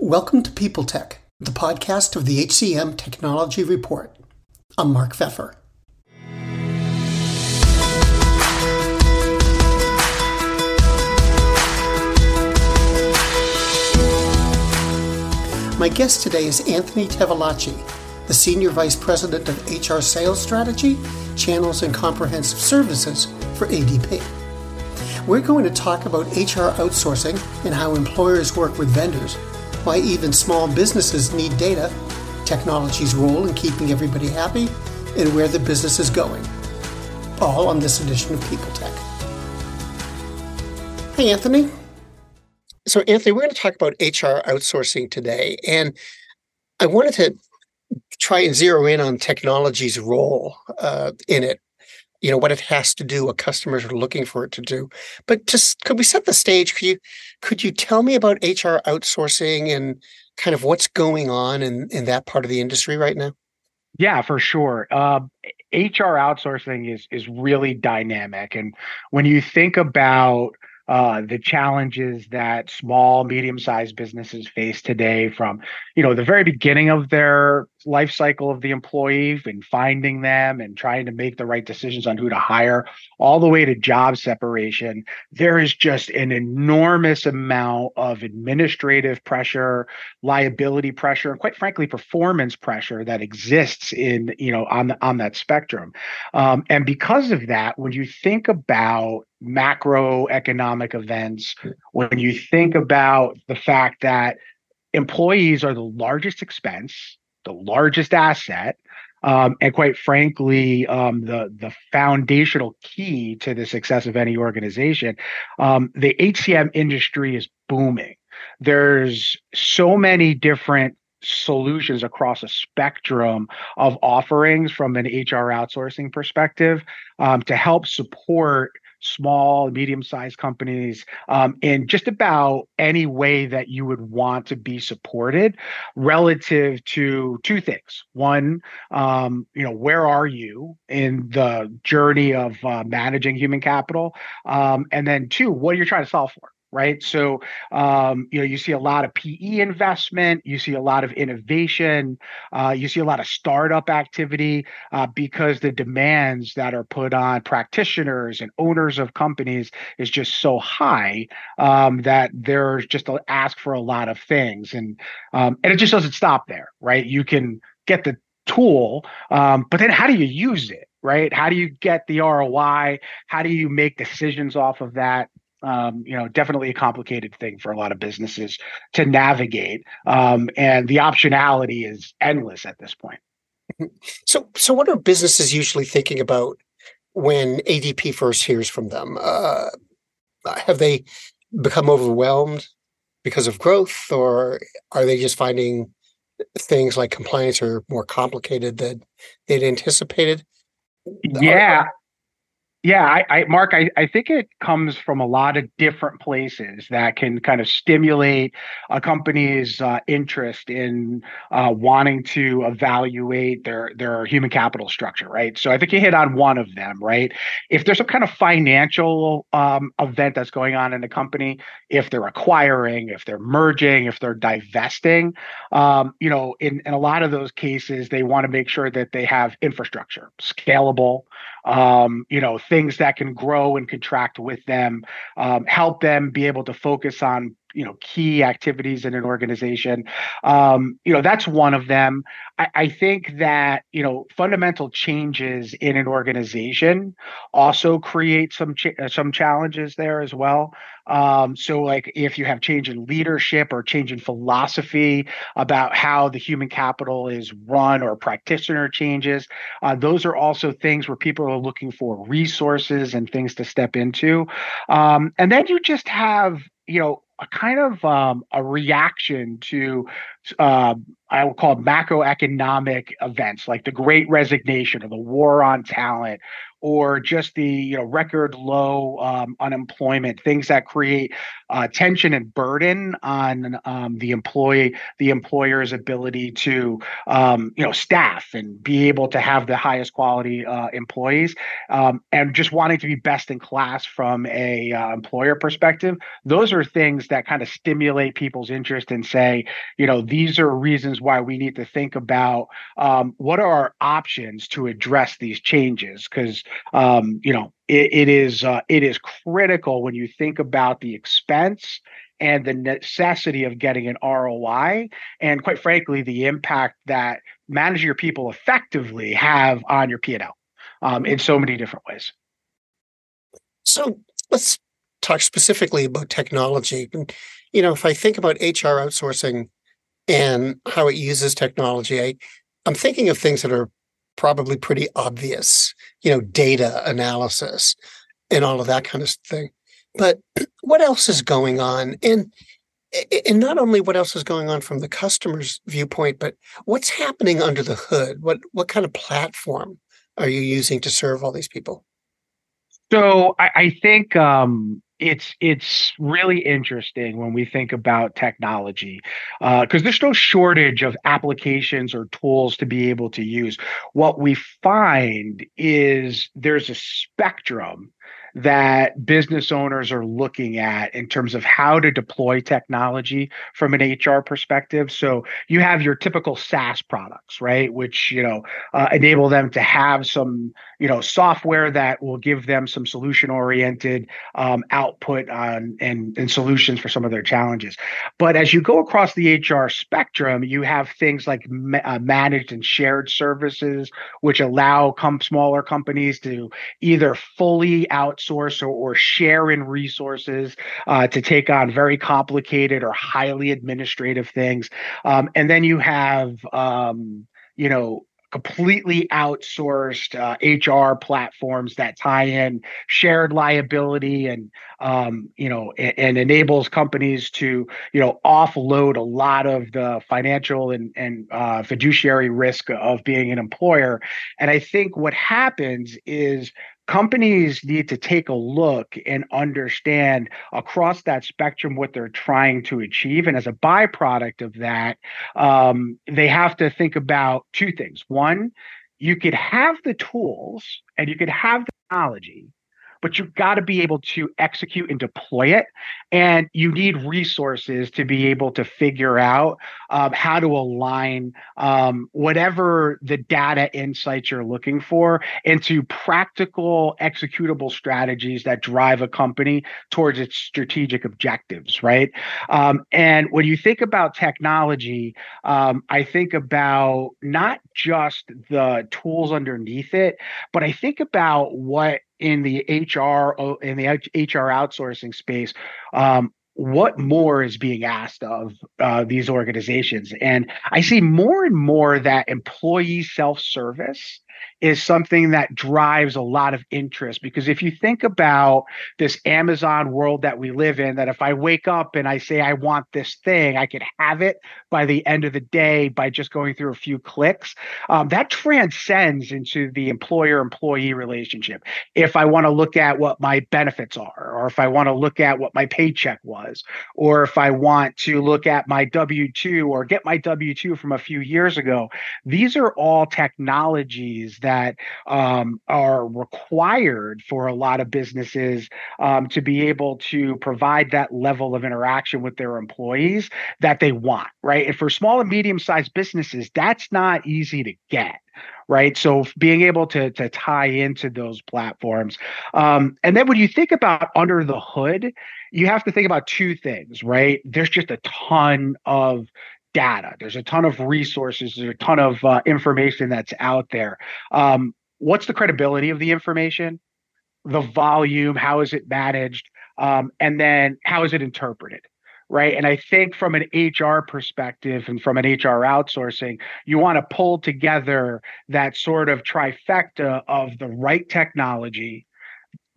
Welcome to People Tech, the podcast of the HCM Technology Report. I'm Mark Feffer. My guest today is Anthony Tavolacci, the Senior Vice President of HR Sales Strategy, Channels, and Comprehensive Services for ADP. We're going to talk about HR outsourcing and how employers work with vendors why even small businesses need data, technology's role in keeping everybody happy, and where the business is going. All on this edition of People Tech. Hey, Anthony. So, Anthony, we're going to talk about HR outsourcing today. And I wanted to try and zero in on technology's role uh, in it you know what it has to do what customers are looking for it to do. But just could we set the stage? Could you could you tell me about hr outsourcing and kind of what's going on in in that part of the industry right now? Yeah for sure. Uh, hr outsourcing is is really dynamic and when you think about uh, the challenges that small, medium-sized businesses face today, from you know the very beginning of their life cycle of the employee and finding them and trying to make the right decisions on who to hire, all the way to job separation, there is just an enormous amount of administrative pressure, liability pressure, and quite frankly, performance pressure that exists in you know on the, on that spectrum. Um, and because of that, when you think about macroeconomic events, when you think about the fact that employees are the largest expense, the largest asset, um, and quite frankly, um, the the foundational key to the success of any organization, um, the HCM industry is booming. There's so many different solutions across a spectrum of offerings from an HR outsourcing perspective um, to help support small, medium sized companies um, in just about any way that you would want to be supported relative to two things. One, um, you know, where are you in the journey of uh, managing human capital? Um, and then two, what are you trying to solve for? Right? So, um, you know, you see a lot of PE investment, you see a lot of innovation, uh, you see a lot of startup activity uh, because the demands that are put on practitioners and owners of companies is just so high um, that there's just a ask for a lot of things, and um, and it just doesn't stop there, right? You can get the tool, um, but then how do you use it? right? How do you get the ROI? How do you make decisions off of that? Um, you know, definitely a complicated thing for a lot of businesses to navigate. Um, and the optionality is endless at this point. So, so what are businesses usually thinking about when ADP first hears from them? Uh, have they become overwhelmed because of growth, or are they just finding things like compliance are more complicated than they'd anticipated? Yeah, yeah, I, I Mark, I, I think it comes from a lot of different places that can kind of stimulate a company's uh, interest in uh, wanting to evaluate their their human capital structure, right? So I think you hit on one of them, right? If there's some kind of financial um, event that's going on in the company, if they're acquiring, if they're merging, if they're divesting, um, you know, in, in a lot of those cases, they want to make sure that they have infrastructure, scalable, um, you know, things that can grow and contract with them, um, help them be able to focus on you know key activities in an organization. Um, you know that's one of them. I, I, think that you know fundamental changes in an organization also create some ch- uh, some challenges there as well. Um, so like if you have change in leadership or change in philosophy about how the human capital is run or practitioner changes uh, those are also things where people are looking for resources and things to step into. Um, and then you just have you know a kind of um, a reaction to uh, I would call macroeconomic events like the Great Resignation or the war on talent or just the you know record low um, unemployment, things that create uh, tension and burden on um, the employee, the employer's ability to um, you know staff and be able to have the highest quality uh, employees, um, and just wanting to be best in class from a uh, employer perspective. Those are things that kind of stimulate people's interest and say, you know, these are reasons why we need to think about um, what are our options to address these changes because um, you know it, it is uh, it is critical when you think about the expense and the necessity of getting an ROI, and quite frankly, the impact that managing your people effectively have on your P&L um, in so many different ways. So let's talk specifically about technology. And, you know, if I think about HR outsourcing and how it uses technology, I, I'm thinking of things that are probably pretty obvious, you know, data analysis and all of that kind of thing. But what else is going on? And and not only what else is going on from the customer's viewpoint, but what's happening under the hood? What what kind of platform are you using to serve all these people? So I, I think um, it's it's really interesting when we think about technology because uh, there's no shortage of applications or tools to be able to use. What we find is there's a spectrum that business owners are looking at in terms of how to deploy technology from an HR perspective. So you have your typical SaaS products, right, which you know uh, enable them to have some you know software that will give them some solution oriented um, output on and, and solutions for some of their challenges. But as you go across the HR spectrum, you have things like ma- uh, managed and shared services, which allow come smaller companies to either fully outsource outsource or, or share in resources uh, to take on very complicated or highly administrative things. Um, and then you have, um, you know, completely outsourced uh, HR platforms that tie in shared liability and um, you know and, and, enables companies to you know offload a lot of the financial and and uh, fiduciary risk of being an employer. And I think what happens is companies need to take a look and understand across that spectrum what they're trying to achieve. And as a byproduct of that, um, they have to think about two things. One, you could have the tools and you could have the technology, but you've got to be able to execute and deploy it. And you need resources to be able to figure out um, how to align um, whatever the data insights you're looking for into practical, executable strategies that drive a company towards its strategic objectives, right? Um, and when you think about technology, um, I think about not just the tools underneath it, but I think about what in the HR in the HR outsourcing space, um, what more is being asked of uh, these organizations? And I see more and more that employee self service is something that drives a lot of interest because if you think about this Amazon world that we live in, that if I wake up and I say I want this thing, I could have it by the end of the day by just going through a few clicks. Um, that transcends into the employer employee relationship. If I want to look at what my benefits are, or if I want to look at what my paycheck was, or if I want to look at my W 2 or get my W 2 from a few years ago, these are all technologies that um, are required for a lot of businesses um, to be able to provide that level of interaction with their employees that they want, right? And for small and medium sized businesses, that's not easy to get right? So being able to to tie into those platforms. Um, and then when you think about under the hood you have to think about two things right? There's just a ton of data. There's a ton of resources. There's a ton of uh, information that's out there. Um, what's the credibility of the information? The volume? How is it managed? Um, and then how is it interpreted? Right. And I think from an HR perspective and from an HR outsourcing, you want to pull together that sort of trifecta of the right technology,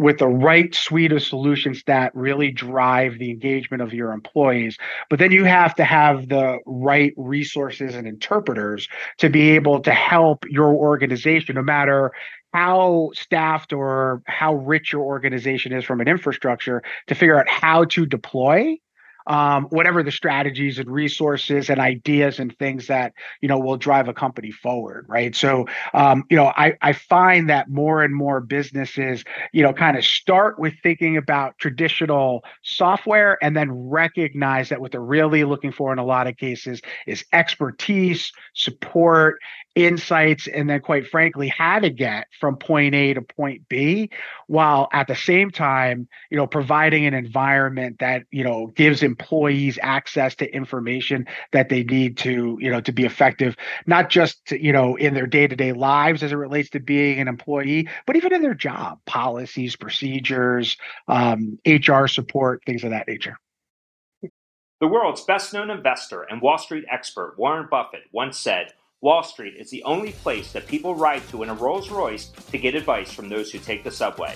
with the right suite of solutions that really drive the engagement of your employees. But then you have to have the right resources and interpreters to be able to help your organization, no matter how staffed or how rich your organization is from an infrastructure to figure out how to deploy um, whatever the strategies and resources and ideas and things that you know will drive a company forward right? So um, you know I, I find that more and more businesses you know kind of start with thinking about traditional software and then recognize that what they're really looking for in a lot of cases is expertise support insights and then quite frankly how to get from point a to point b while at the same time you know providing an environment that you know gives employees access to information that they need to you know to be effective not just you know in their day-to-day lives as it relates to being an employee but even in their job policies procedures um, hr support things of that nature the world's best known investor and Wall Street expert Warren Buffett once said, Wall Street is the only place that people ride to in a Rolls Royce to get advice from those who take the subway.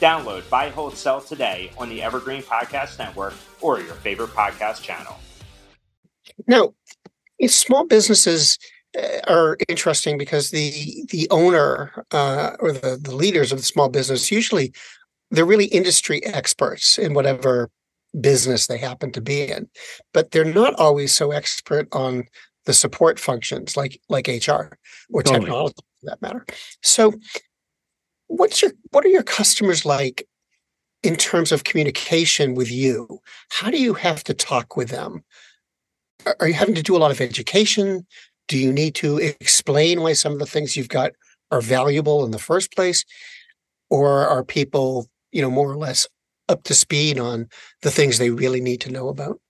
Download Buy, Hold, Sell today on the Evergreen Podcast Network or your favorite podcast channel. Now, small businesses uh, are interesting because the the owner uh, or the, the leaders of the small business usually they're really industry experts in whatever business they happen to be in but they're not always so expert on the support functions like like hr or totally. technology for that matter so what's your what are your customers like in terms of communication with you? How do you have to talk with them? Are you having to do a lot of education? Do you need to explain why some of the things you've got are valuable in the first place? Or are people you know more or less up to speed on the things they really need to know about?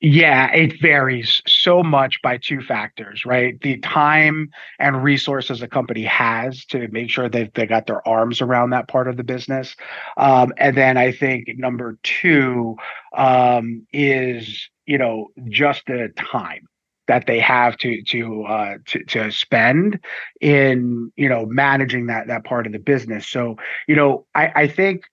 Yeah, it varies so much by two factors, right? The time and resources a company has to make sure that they got their arms around that part of the business. Um, and then I think number two um, is, you know, just the time that they have to to uh, to to spend in you know managing that that part of the business. So you know I, I think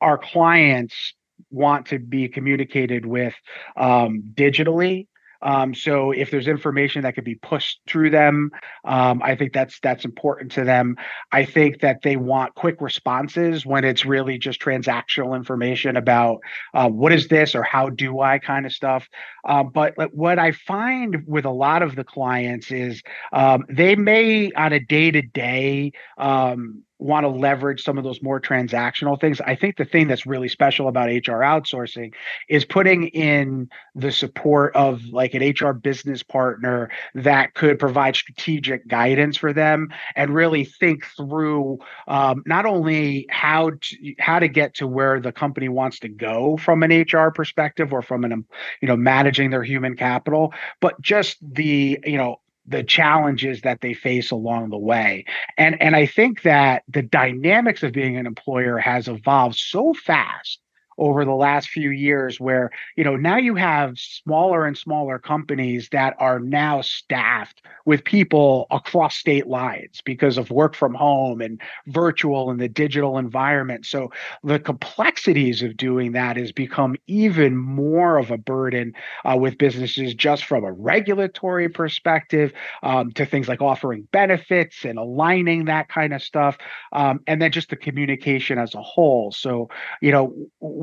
our clients want to be communicated with um, digitally um, so if there's information that could be pushed through them, um, I think that's that's important to them. I think that they want quick responses when it's really just transactional information about uh, what is this or how do I kind of stuff. Uh, but what I find with a lot of the clients is um, they may on a day to day want to leverage some of those more transactional things. I think the thing that's really special about HR outsourcing is putting in the support of like an HR business partner that could provide strategic guidance for them and really think through um, not only how to how to get to where the company wants to go from an HR perspective or from an you know managing their human capital, but just the you know the challenges that they face along the way. And and I think that the dynamics of being an employer has evolved so fast over the last few years where you know now you have smaller and smaller companies that are now staffed with people across state lines because of work from home and virtual and the digital environment. So the complexities of doing that has become even more of a burden uh, with businesses just from a regulatory perspective um, to things like offering benefits and aligning that kind of stuff um, and then just the communication as a whole. So you know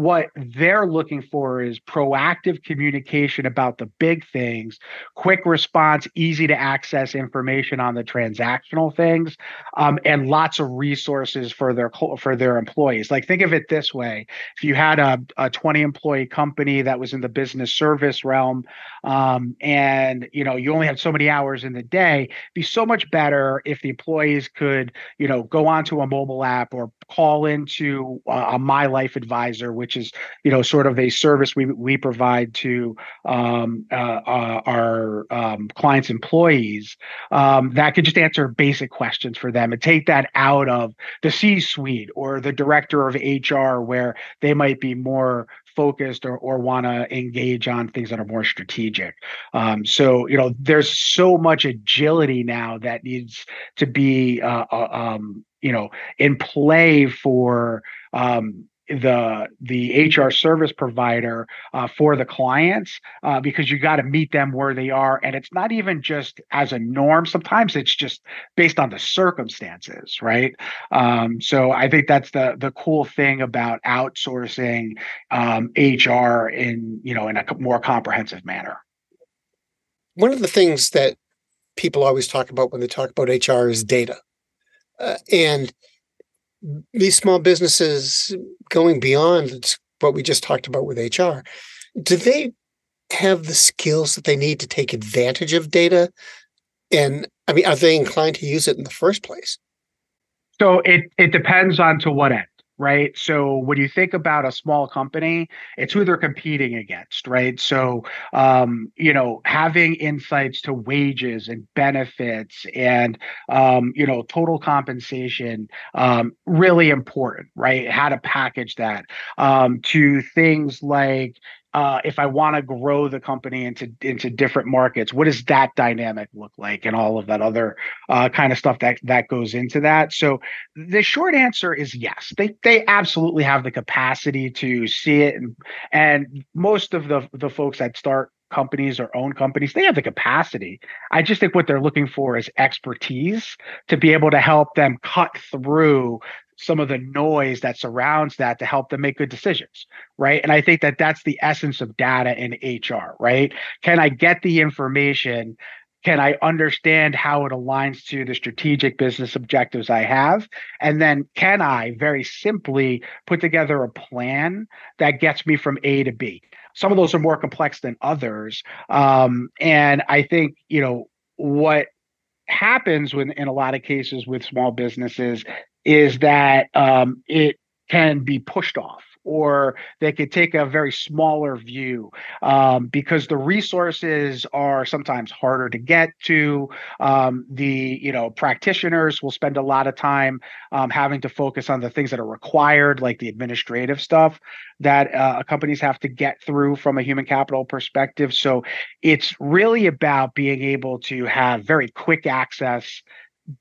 what they're looking for is proactive communication about the big things, quick response, easy to access information on the transactional things, um, and lots of resources for their for their employees. Like think of it this way: if you had a, a 20 employee company that was in the business service realm, um, and you know you only had so many hours in the day, it'd be so much better if the employees could you know go onto a mobile app or call into uh, a My Life Advisor, which which is you know sort of a service we we provide to um, uh, uh, our um, clients' employees um, that could just answer basic questions for them and take that out of the C-suite or the director of HR, where they might be more focused or, or want to engage on things that are more strategic. Um, so, you know, there's so much agility now that needs to be, uh, uh, um, you know, in play for um, the the HR service provider uh, for the clients uh, because you got to meet them where they are, and it's not even just as a norm. Sometimes it's just based on the circumstances, right? Um, so I think that's the the cool thing about outsourcing um, HR in you know in a more comprehensive manner. One of the things that people always talk about when they talk about HR is data, uh, and these small businesses going beyond what we just talked about with HR, do they have the skills that they need to take advantage of data? And I mean, are they inclined to use it in the first place? So it it depends on to what end right? So when you think about a small company, it's who they're competing against, right? So, um, you know, having insights to wages and benefits and, um, you know, total compensation, um, really important, right? How to package that um, to things like, uh, if I want to grow the company into into different markets, what does that dynamic look like, and all of that other uh, kind of stuff that that goes into that. So the short answer is yes, they they absolutely have the capacity to see it, and and most of the the folks that start companies or own companies, they have the capacity. I just think what they're looking for is expertise to be able to help them cut through some of the noise that surrounds that to help them make good decisions right? And i think that that's the essence of data in hr right? Can i get the information? Can i understand how it aligns to the strategic business objectives i have? And then can i very simply put together a plan that gets me from a to b some of those are more complex than others. Um, and i think you know what happens when in a lot of cases with small businesses is that um, it can be pushed off or they could take a very smaller view um, because the resources are sometimes harder to get to. Um, the you know practitioners will spend a lot of time um, having to focus on the things that are required, like the administrative stuff that uh, companies have to get through from a human capital perspective. So it's really about being able to have very quick access.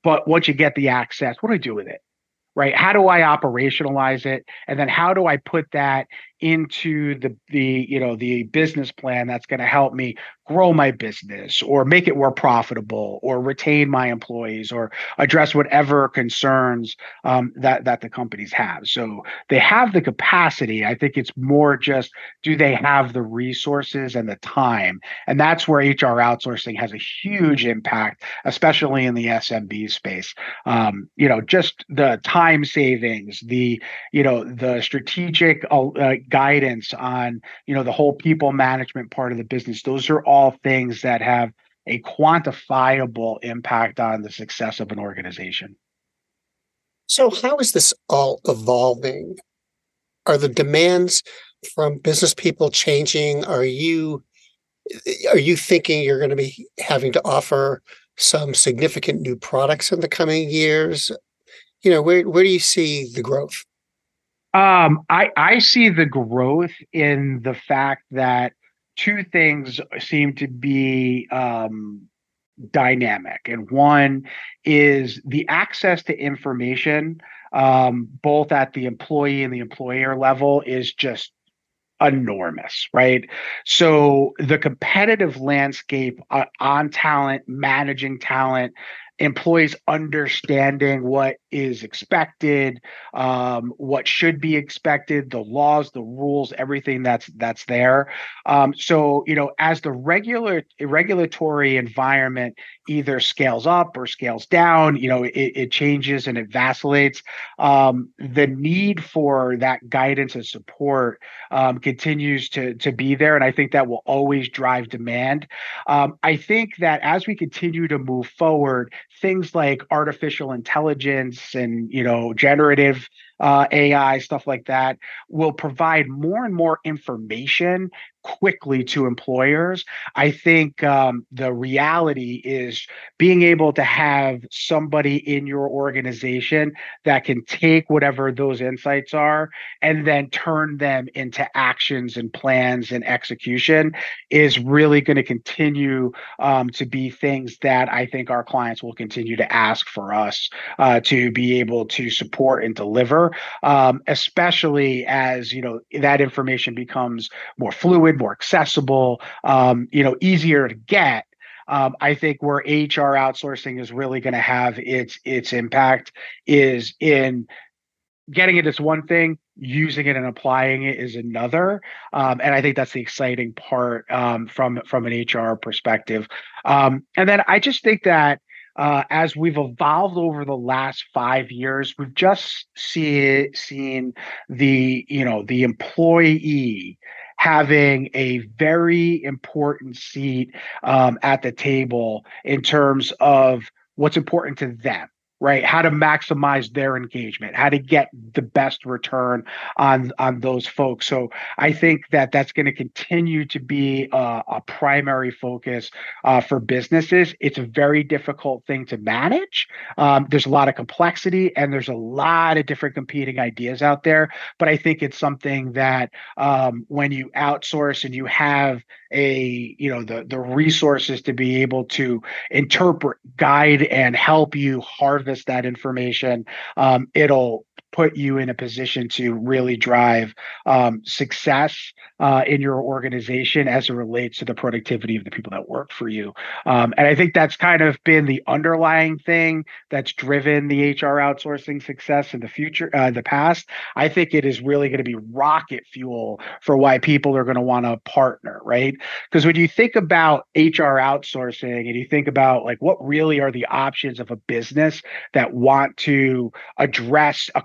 But once you get the access, what do I do with it? Right? How do i operationalize it? And then how do i put that into the the you know the business plan that's going to help me grow my business or make it more profitable or retain my employees or address whatever concerns um, that that the companies have. So they have the capacity. I think it's more just do they have the resources and the time? And that's where hr outsourcing has a huge impact especially in the smb space. Um, you know just the time savings the you know the strategic uh, guidance on you know the whole people management part of the business. Those are all things that have a quantifiable impact on the success of an organization. So how is this all evolving? Are the demands from business people changing? Are you are you thinking you're going to be having to offer some significant new products in the coming years? You know where where do you see the growth um, I I see the growth in the fact that two things seem to be um, dynamic, and one is the access to information, um, both at the employee and the employer level, is just enormous, right? So the competitive landscape uh, on talent, managing talent, employees understanding what is expected, um, what should be expected, the laws, the rules, everything that's that's there. Um, so you know, as the regular regulatory environment either scales up or scales down, you know, it, it changes and it vacillates. Um, the need for that guidance and support um, continues to to be there, and I think that will always drive demand. Um, I think that as we continue to move forward, things like artificial intelligence and you know generative uh, AI, stuff like that, will provide more and more information quickly to employers. I think um, the reality is being able to have somebody in your organization that can take whatever those insights are and then turn them into actions and plans and execution is really going to continue um, to be things that I think our clients will continue to ask for us uh, to be able to support and deliver, um, especially as you know that information becomes more fluid, more accessible, um, you know, easier to get. Um, I think where HR outsourcing is really going to have its its impact is in getting it as one thing, using it and applying it is another. Um, and I think that's the exciting part um, from from an HR perspective. Um, and then I just think that uh, as we've evolved over the last five years, we've just see, seen the you know the employee having a very important seat um, at the table in terms of what's important to them right? How to maximize their engagement how to get the best return on on those folks. So i think that that's going to continue to be a, a primary focus uh, for businesses. It's a very difficult thing to manage. Um, there's a lot of complexity and there's a lot of different competing ideas out there but i think it's something that um, when you outsource and you have a you know the the resources to be able to interpret guide and help you harvest that information um, it'll put you in a position to really drive um, success uh, in your organization as it relates to the productivity of the people that work for you. Um, and I think that's kind of been the underlying thing that's driven the HR outsourcing success in the future, uh, the past. I think it is really going to be rocket fuel for why people are going to want to partner, right? Because when you think about HR outsourcing and you think about like what really are the options of a business that want to address a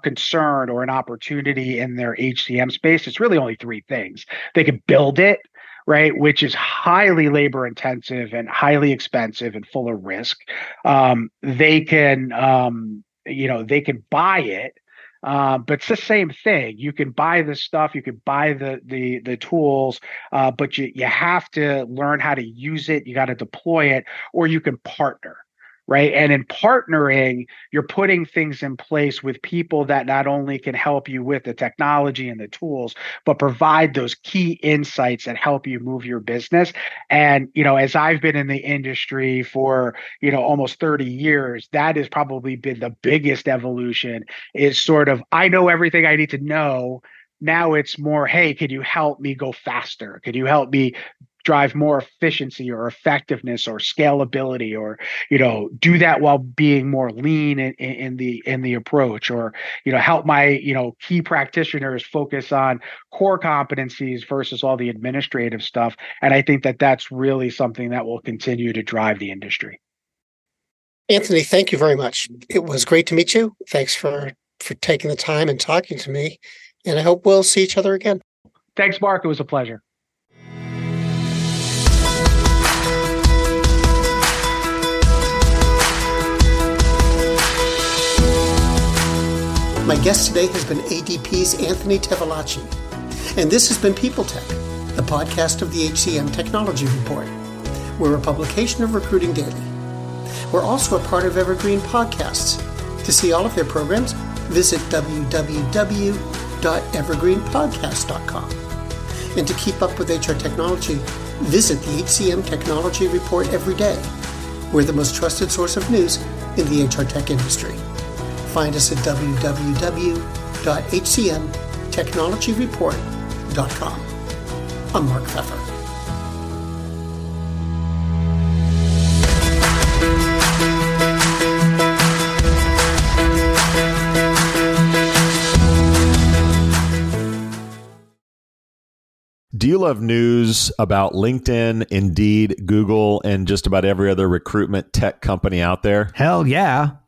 or an opportunity in their HCM space, it's really only three things. They could build it, right, which is highly labor intensive and highly expensive and full of risk. Um, they can, um, you know, they can buy it. Uh, but it's the same thing. You can buy the stuff, you can buy the the the tools, uh, but you you have to learn how to use it. You got to deploy it, or you can partner right? And in partnering, you're putting things in place with people that not only can help you with the technology and the tools, but provide those key insights that help you move your business. And, you know, as I've been in the industry for, you know, almost 30 years, that has probably been the biggest evolution is sort of, I know everything I need to know now it's more hey could you help me go faster could you help me drive more efficiency or effectiveness or scalability or you know do that while being more lean in, in, the in the approach or you know help my you know key practitioners focus on core competencies versus all the administrative stuff. And i think that that's really something that will continue to drive the industry. Anthony thank you very much. It was great to meet you. Thanks for for taking the time and talking to me. And i hope we'll see each other again. Thanks mark. It was a pleasure My guest today has been ADP's Anthony Tavolacci. And this has been People Tech, the podcast of the HCM Technology Report. We're a publication of Recruiting Daily. We're also a part of Evergreen Podcasts. To see all of their programs, visit www.evergreenpodcast.com. And to keep up with HR technology, visit the HCM Technology Report every day. We're the most trusted source of news in the HR tech industry. Find us at www.hcmtechnologyreport.com. I'm Mark Feffer. Do you love news about LinkedIn, Indeed, Google, and just about every other recruitment tech company out there? Hell yeah.